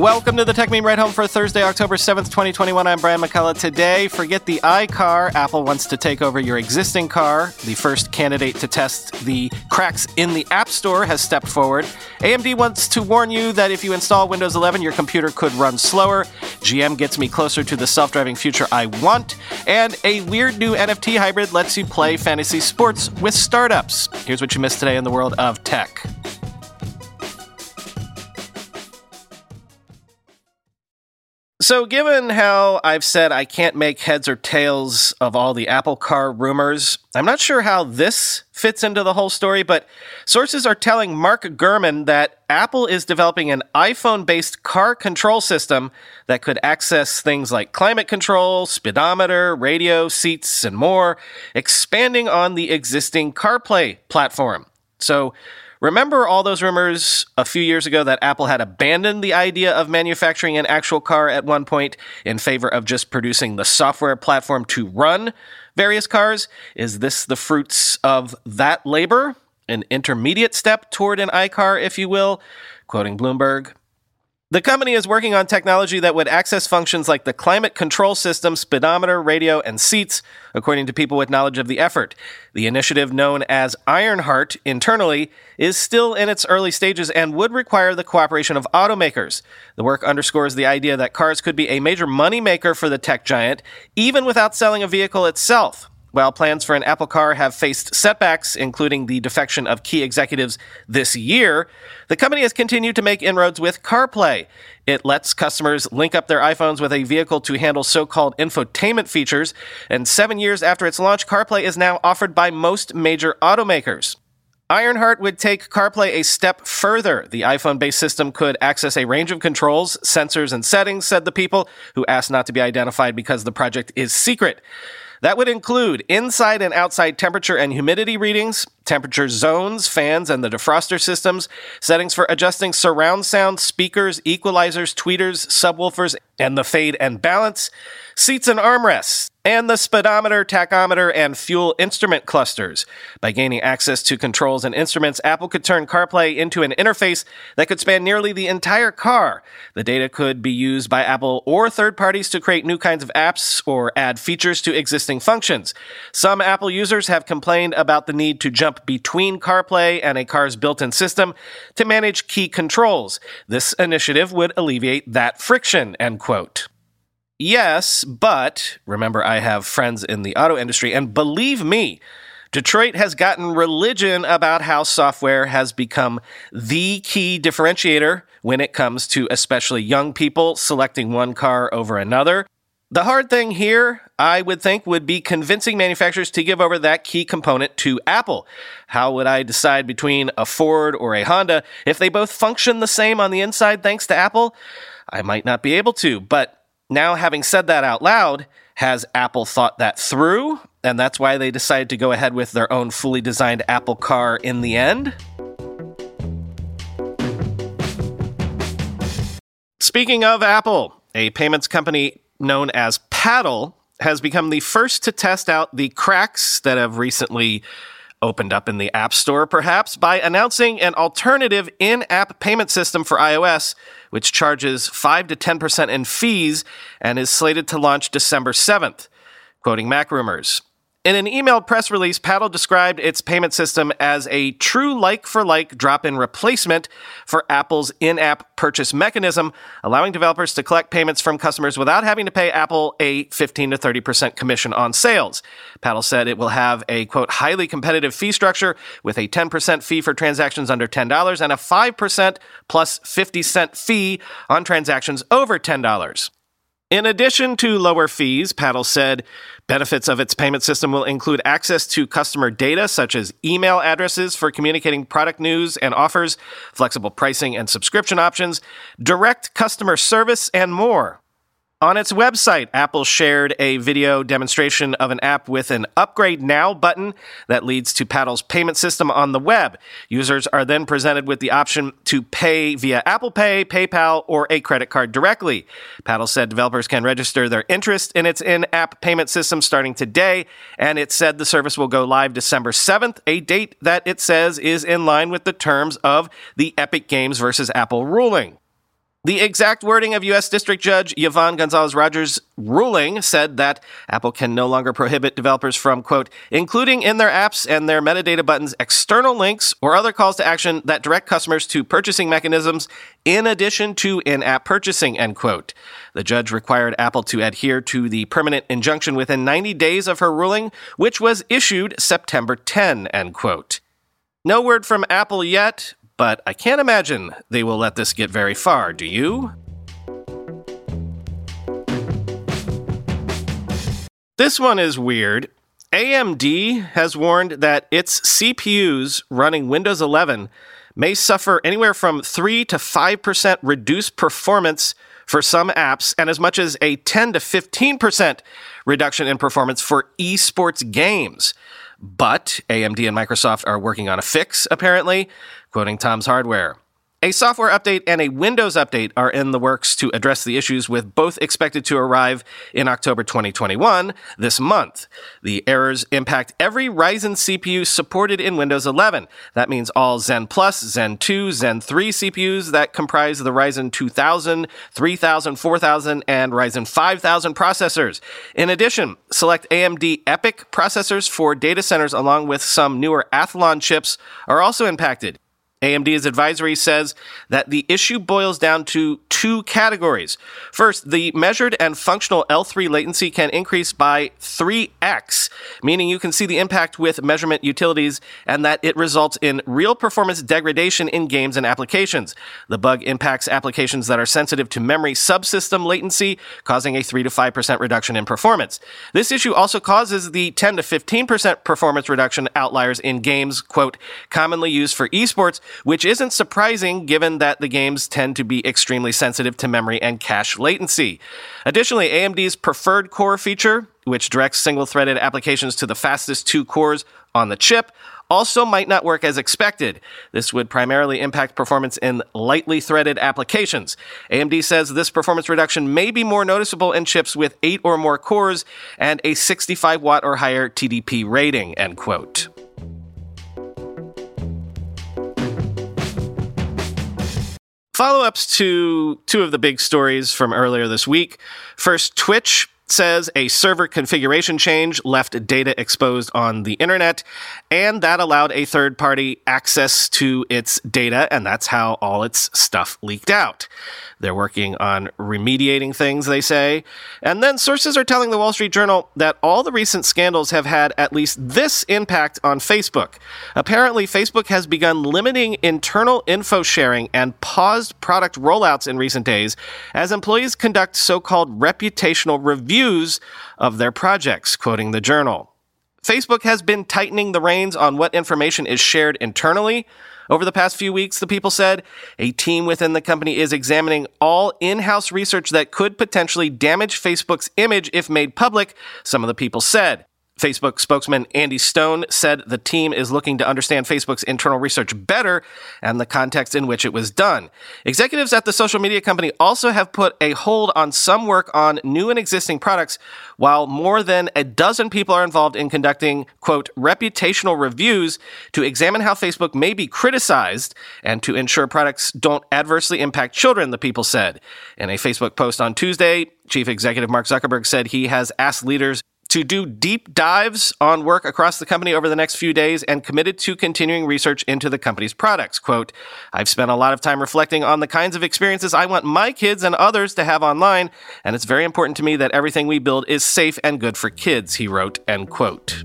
Welcome to the Techmeme Ride Home for Thursday, October 7th, 2021. I'm Brian McCullough. Today, forget the iCar. Apple wants to take over your existing car. The first candidate to test the cracks in the App Store has stepped forward. AMD wants to warn you that if you install Windows 11, your computer could run slower. GM gets me closer to the self driving future I want. And a weird new NFT hybrid lets you play fantasy sports with startups. Here's what you missed today in the world of tech. So, given how I've said I can't make heads or tails of all the Apple Car rumors, I'm not sure how this fits into the whole story, but sources are telling Mark Gurman that Apple is developing an iPhone based car control system that could access things like climate control, speedometer, radio, seats, and more, expanding on the existing CarPlay platform. So, Remember all those rumors a few years ago that Apple had abandoned the idea of manufacturing an actual car at one point in favor of just producing the software platform to run various cars? Is this the fruits of that labor? An intermediate step toward an iCar, if you will? Quoting Bloomberg. The company is working on technology that would access functions like the climate control system, speedometer, radio, and seats, according to people with knowledge of the effort. The initiative, known as Ironheart internally, is still in its early stages and would require the cooperation of automakers. The work underscores the idea that cars could be a major moneymaker for the tech giant, even without selling a vehicle itself. While plans for an Apple car have faced setbacks, including the defection of key executives this year, the company has continued to make inroads with CarPlay. It lets customers link up their iPhones with a vehicle to handle so called infotainment features, and seven years after its launch, CarPlay is now offered by most major automakers. Ironheart would take CarPlay a step further. The iPhone based system could access a range of controls, sensors, and settings, said the people, who asked not to be identified because the project is secret. That would include inside and outside temperature and humidity readings, temperature zones, fans, and the defroster systems, settings for adjusting surround sound, speakers, equalizers, tweeters, subwoofers, and the fade and balance, seats and armrests, and the speedometer, tachometer, and fuel instrument clusters. By gaining access to controls and instruments, Apple could turn CarPlay into an interface that could span nearly the entire car. The data could be used by Apple or third parties to create new kinds of apps or add features to existing functions. Some Apple users have complained about the need to jump between CarPlay and a car's built-in system to manage key controls. This initiative would alleviate that friction, end quote. Yes, but remember, I have friends in the auto industry, and believe me, Detroit has gotten religion about how software has become the key differentiator when it comes to especially young people selecting one car over another. The hard thing here, I would think, would be convincing manufacturers to give over that key component to Apple. How would I decide between a Ford or a Honda if they both function the same on the inside thanks to Apple? I might not be able to, but now, having said that out loud, has Apple thought that through? And that's why they decided to go ahead with their own fully designed Apple car in the end? Speaking of Apple, a payments company known as Paddle has become the first to test out the cracks that have recently opened up in the App Store, perhaps, by announcing an alternative in app payment system for iOS, which charges 5 to 10% in fees and is slated to launch December 7th. Quoting MacRumors. In an emailed press release, Paddle described its payment system as a true like for like drop in replacement for Apple's in app purchase mechanism, allowing developers to collect payments from customers without having to pay Apple a 15 to 30% commission on sales. Paddle said it will have a quote, highly competitive fee structure with a 10% fee for transactions under $10 and a 5% plus 50 cent fee on transactions over $10. In addition to lower fees, Paddle said benefits of its payment system will include access to customer data such as email addresses for communicating product news and offers, flexible pricing and subscription options, direct customer service, and more. On its website, Apple shared a video demonstration of an app with an Upgrade Now button that leads to Paddle's payment system on the web. Users are then presented with the option to pay via Apple Pay, PayPal, or a credit card directly. Paddle said developers can register their interest in its in app payment system starting today, and it said the service will go live December 7th, a date that it says is in line with the terms of the Epic Games versus Apple ruling. The exact wording of U.S. District Judge Yvonne Gonzalez Rogers' ruling said that Apple can no longer prohibit developers from, quote, including in their apps and their metadata buttons external links or other calls to action that direct customers to purchasing mechanisms in addition to in app purchasing, end quote. The judge required Apple to adhere to the permanent injunction within 90 days of her ruling, which was issued September 10, end quote. No word from Apple yet, but I can't imagine they will let this get very far, do you? This one is weird. AMD has warned that its CPUs running Windows 11 may suffer anywhere from 3 to 5% reduced performance for some apps and as much as a 10 to 15% reduction in performance for esports games. But AMD and Microsoft are working on a fix, apparently, quoting Tom's Hardware. A software update and a Windows update are in the works to address the issues, with both expected to arrive in October 2021, this month. The errors impact every Ryzen CPU supported in Windows 11. That means all Zen Plus, Zen 2, Zen 3 CPUs that comprise the Ryzen 2000, 3000, 4000, and Ryzen 5000 processors. In addition, select AMD EPYC processors for data centers along with some newer Athlon chips are also impacted. AMD's advisory says that the issue boils down to two categories. First, the measured and functional L3 latency can increase by 3x, meaning you can see the impact with measurement utilities and that it results in real performance degradation in games and applications. The bug impacts applications that are sensitive to memory subsystem latency, causing a 3 to 5% reduction in performance. This issue also causes the 10 to 15% performance reduction outliers in games, quote, commonly used for esports which isn't surprising given that the games tend to be extremely sensitive to memory and cache latency. Additionally, AMD's preferred core feature, which directs single threaded applications to the fastest two cores on the chip, also might not work as expected. This would primarily impact performance in lightly threaded applications. AMD says this performance reduction may be more noticeable in chips with 8 or more cores and a 65 watt or higher TDP rating, end quote. Follow ups to two of the big stories from earlier this week. First, Twitch says a server configuration change left data exposed on the internet, and that allowed a third party access to its data, and that's how all its stuff leaked out. They're working on remediating things, they say. And then sources are telling the Wall Street Journal that all the recent scandals have had at least this impact on Facebook. Apparently, Facebook has begun limiting internal info sharing and paused product rollouts in recent days as employees conduct so called reputational reviews of their projects, quoting the journal. Facebook has been tightening the reins on what information is shared internally. Over the past few weeks, the people said a team within the company is examining all in house research that could potentially damage Facebook's image if made public, some of the people said. Facebook spokesman Andy Stone said the team is looking to understand Facebook's internal research better and the context in which it was done. Executives at the social media company also have put a hold on some work on new and existing products, while more than a dozen people are involved in conducting, quote, reputational reviews to examine how Facebook may be criticized and to ensure products don't adversely impact children, the people said. In a Facebook post on Tuesday, Chief Executive Mark Zuckerberg said he has asked leaders to do deep dives on work across the company over the next few days and committed to continuing research into the company's products. Quote, I've spent a lot of time reflecting on the kinds of experiences I want my kids and others to have online, and it's very important to me that everything we build is safe and good for kids, he wrote, end quote.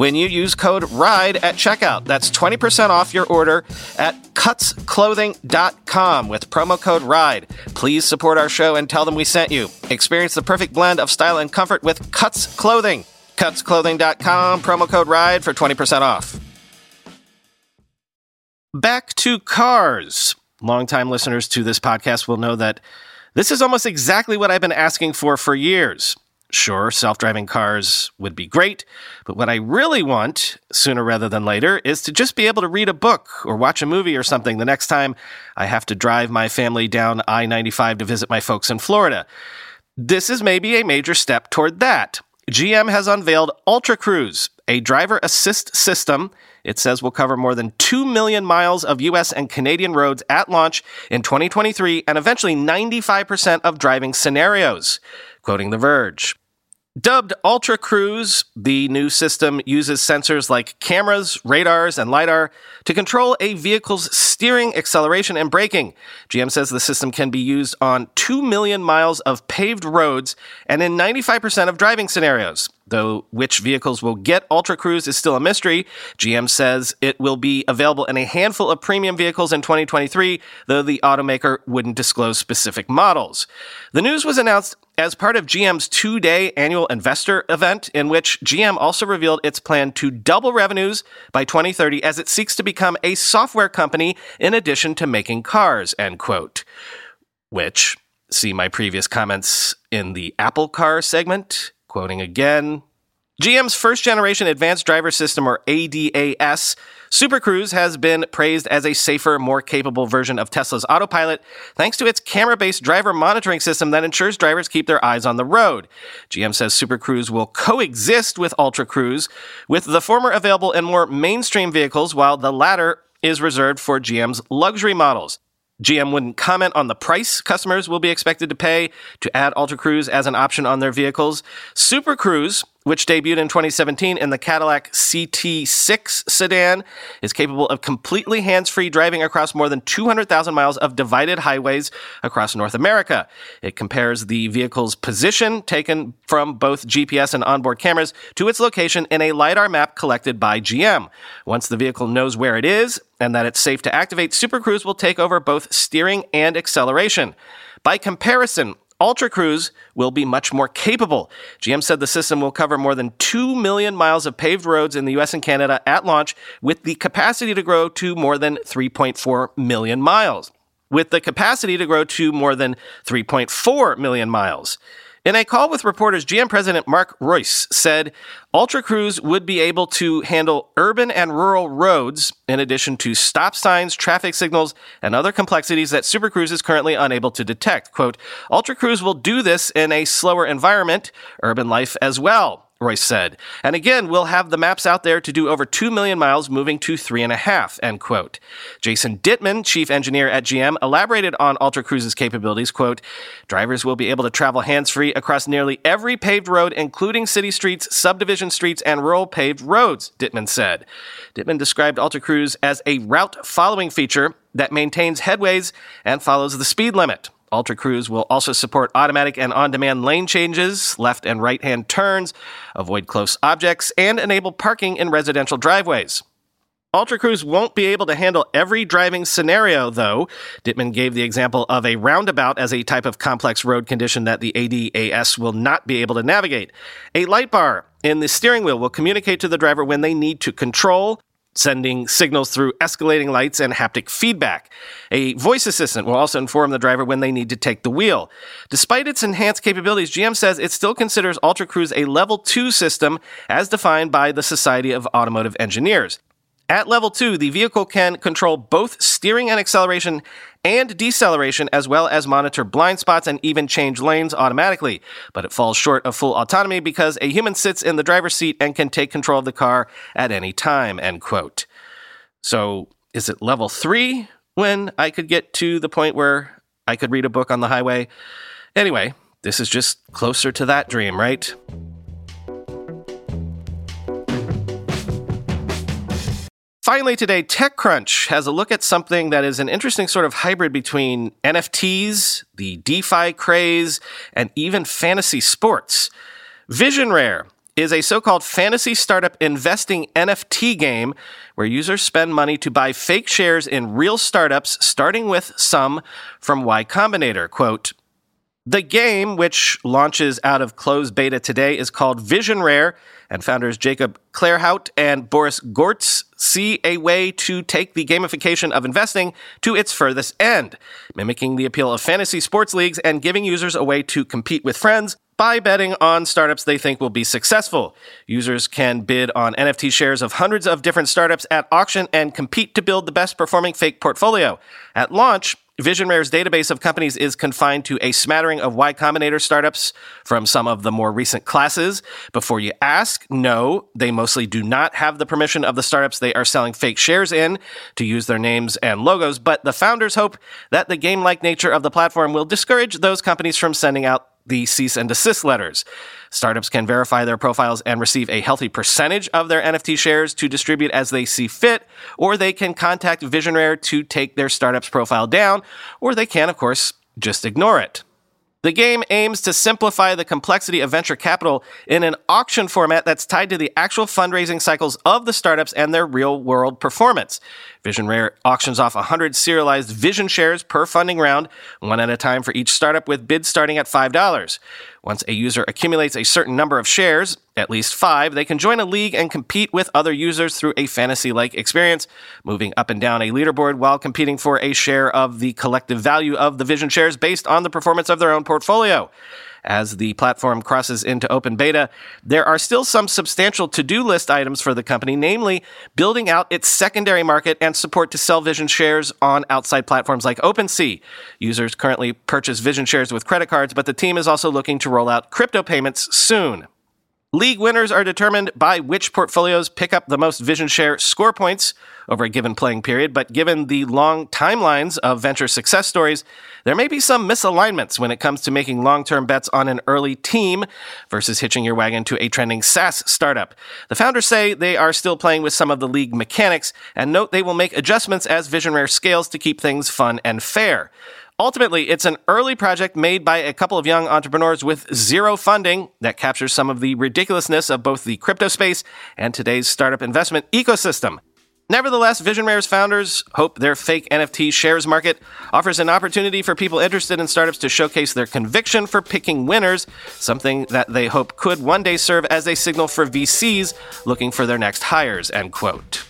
when you use code RIDE at checkout. That's 20% off your order at cutsclothing.com with promo code RIDE. Please support our show and tell them we sent you. Experience the perfect blend of style and comfort with Cuts Clothing. Cutsclothing.com, promo code RIDE for 20% off. Back to cars. Longtime listeners to this podcast will know that this is almost exactly what I've been asking for for years. Sure, self driving cars would be great, but what I really want, sooner rather than later, is to just be able to read a book or watch a movie or something the next time I have to drive my family down I 95 to visit my folks in Florida. This is maybe a major step toward that. GM has unveiled Ultra Cruise, a driver assist system it says will cover more than 2 million miles of US and Canadian roads at launch in 2023 and eventually 95% of driving scenarios. Quoting The Verge. Dubbed Ultra Cruise, the new system uses sensors like cameras, radars, and LiDAR to control a vehicle's steering, acceleration, and braking. GM says the system can be used on 2 million miles of paved roads and in 95% of driving scenarios. Though which vehicles will get Ultra Cruise is still a mystery, GM says it will be available in a handful of premium vehicles in 2023, though the automaker wouldn't disclose specific models. The news was announced as part of GM's two day annual investor event, in which GM also revealed its plan to double revenues by 2030 as it seeks to become a software company in addition to making cars, end quote. Which, see my previous comments in the Apple car segment, Quoting again GM's first generation advanced driver system, or ADAS, Super Cruise has been praised as a safer, more capable version of Tesla's autopilot thanks to its camera based driver monitoring system that ensures drivers keep their eyes on the road. GM says Super Cruise will coexist with Ultra Cruise, with the former available in more mainstream vehicles, while the latter is reserved for GM's luxury models. GM wouldn't comment on the price customers will be expected to pay to add Ultra Cruise as an option on their vehicles. Super Cruise which debuted in 2017 in the Cadillac CT6 sedan, is capable of completely hands free driving across more than 200,000 miles of divided highways across North America. It compares the vehicle's position, taken from both GPS and onboard cameras, to its location in a LiDAR map collected by GM. Once the vehicle knows where it is and that it's safe to activate, Super Cruise will take over both steering and acceleration. By comparison, Ultra Cruise will be much more capable. GM said the system will cover more than 2 million miles of paved roads in the US and Canada at launch, with the capacity to grow to more than 3.4 million miles. With the capacity to grow to more than 3.4 million miles. In a call with reporters, GM President Mark Reuss said Ultra Cruise would be able to handle urban and rural roads, in addition to stop signs, traffic signals, and other complexities that Super Cruise is currently unable to detect. Quote, Ultra Cruise will do this in a slower environment, urban life as well. Reuss said. And again, we'll have the maps out there to do over 2 million miles, moving to 3.5, end quote. Jason Ditman, chief engineer at GM, elaborated on Ultra Cruise's capabilities, quote, drivers will be able to travel hands-free across nearly every paved road, including city streets, subdivision streets, and rural paved roads, Ditman said. Ditman described Ultra Cruise as a route following feature that maintains headways and follows the speed limit. Ultra Cruise will also support automatic and on demand lane changes, left and right hand turns, avoid close objects, and enable parking in residential driveways. Ultra Cruise won't be able to handle every driving scenario, though. Ditman gave the example of a roundabout as a type of complex road condition that the ADAS will not be able to navigate. A light bar in the steering wheel will communicate to the driver when they need to control, sending signals through escalating lights and haptic feedback. A voice assistant will also inform the driver when they need to take the wheel. Despite its enhanced capabilities, GM says it still considers Ultra Cruise a level 2 system as defined by the Society of Automotive Engineers. At level 2, the vehicle can control both steering and acceleration and deceleration, as well as monitor blind spots and even change lanes automatically. But it falls short of full autonomy because a human sits in the driver's seat and can take control of the car at any time, end quote. So, is it level 3 when I could get to the point where I could read a book on the highway? Anyway, this is just closer to that dream, right? Finally, today, TechCrunch has a look at something that is an interesting sort of hybrid between NFTs, the DeFi craze, and even fantasy sports. Vision Rare is a so called fantasy startup investing NFT game where users spend money to buy fake shares in real startups, starting with some from Y Combinator. Quote, the game, which launches out of closed beta today, is called Vision Rare and founders Jacob Claerhaut and Boris Gortz see a way to take the gamification of investing to its furthest end, mimicking the appeal of fantasy sports leagues and giving users a way to compete with friends by betting on startups they think will be successful. Users can bid on NFT shares of hundreds of different startups at auction and compete to build the best performing fake portfolio. At launch, Vision Rare's database of companies is confined to a smattering of Y Combinator startups from some of the more recent classes. Before you ask, no, they mostly do not have the permission of the startups they are selling fake shares in to use their names and logos, but the founders hope that the game like nature of the platform will discourage those companies from sending out the cease and desist letters. Startups can verify their profiles and receive a healthy percentage of their NFT shares to distribute as they see fit, or they can contact Vision Rare to take their startup's profile down, or they can, of course, just ignore it. The game aims to simplify the complexity of venture capital in an auction format that's tied to the actual fundraising cycles of the startups and their real world performance. Vision Rare auctions off 100 serialized Vision shares per funding round, one at a time for each startup, with bids starting at $5. Once a user accumulates a certain number of shares, at least five, they can join a league and compete with other users through a fantasy like experience, moving up and down a leaderboard while competing for a share of the collective value of the Vision shares based on the performance of their own portfolio. As the platform crosses into open beta, there are still some substantial to do list items for the company, namely building out its secondary market and support to sell Vision shares on outside platforms like OpenSea. Users currently purchase Vision shares with credit cards, but the team is also looking to roll out crypto payments soon. League winners are determined by which portfolios pick up the most Vision Share score points over a given playing period, but given the long timelines of venture success stories, there may be some misalignments when it comes to making long term bets on an early team versus hitching your wagon to a trending SaaS startup. The founders say they are still playing with some of the league mechanics and note they will make adjustments as Vision Rare scales to keep things fun and fair. Ultimately, it's an early project made by a couple of young entrepreneurs with zero funding that captures some of the ridiculousness of both the crypto space and today's startup investment ecosystem. Nevertheless, Vision Rare's founders hope their fake NFT shares market offers an opportunity for people interested in startups to showcase their conviction for picking winners, something that they hope could one day serve as a signal for VCs looking for their next hires, end quote.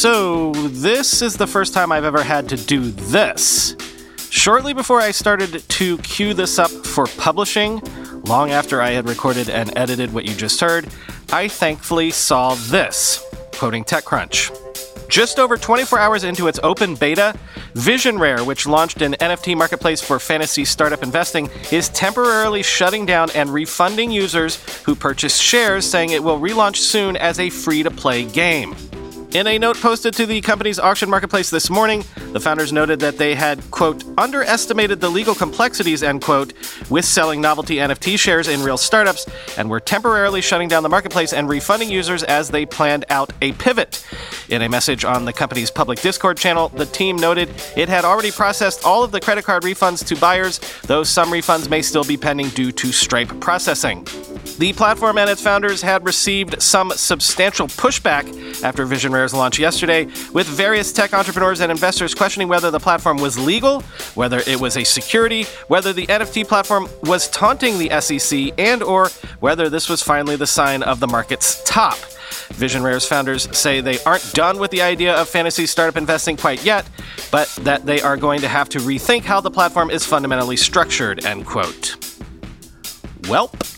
So, this is the first time I've ever had to do this. Shortly before I started to queue this up for publishing, long after I had recorded and edited what you just heard, I thankfully saw this, quoting TechCrunch. Just over 24 hours into its open beta, Vision Rare, which launched an NFT marketplace for fantasy startup investing, is temporarily shutting down and refunding users who purchased shares, saying it will relaunch soon as a free to play game. In a note posted to the company's auction marketplace this morning, the founders noted that they had, quote, underestimated the legal complexities, end quote, with selling novelty NFT shares in real startups and were temporarily shutting down the marketplace and refunding users as they planned out a pivot. In a message on the company's public Discord channel, the team noted it had already processed all of the credit card refunds to buyers, though some refunds may still be pending due to Stripe processing. The platform and its founders had received some substantial pushback after Vision Rare's launch yesterday, with various tech entrepreneurs and investors questioning whether the platform was legal, whether it was a security, whether the NFT platform was taunting the SEC, and or whether this was finally the sign of the market's top. Vision Rare's founders say they aren't done with the idea of fantasy startup investing quite yet, but that they are going to have to rethink how the platform is fundamentally structured, end quote. Welp.